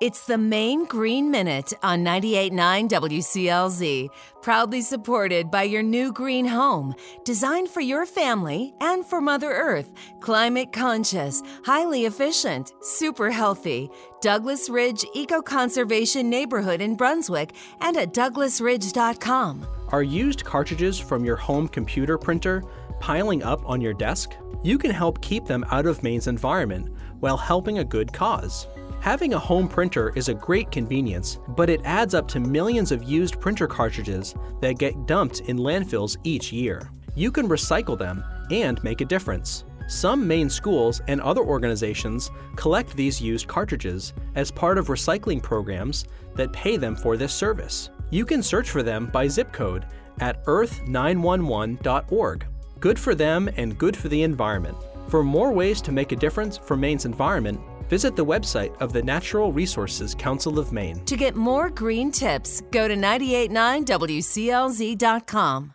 It's the Maine Green Minute on 98.9 WCLZ, proudly supported by your new green home, designed for your family and for Mother Earth. Climate conscious, highly efficient, super healthy. Douglas Ridge Eco Conservation Neighborhood in Brunswick and at douglasridge.com. Are used cartridges from your home computer printer piling up on your desk? You can help keep them out of Maine's environment while helping a good cause. Having a home printer is a great convenience, but it adds up to millions of used printer cartridges that get dumped in landfills each year. You can recycle them and make a difference. Some Maine schools and other organizations collect these used cartridges as part of recycling programs that pay them for this service. You can search for them by zip code at earth911.org. Good for them and good for the environment. For more ways to make a difference for Maine's environment, visit the website of the Natural Resources Council of Maine. To get more green tips, go to 989wclz.com.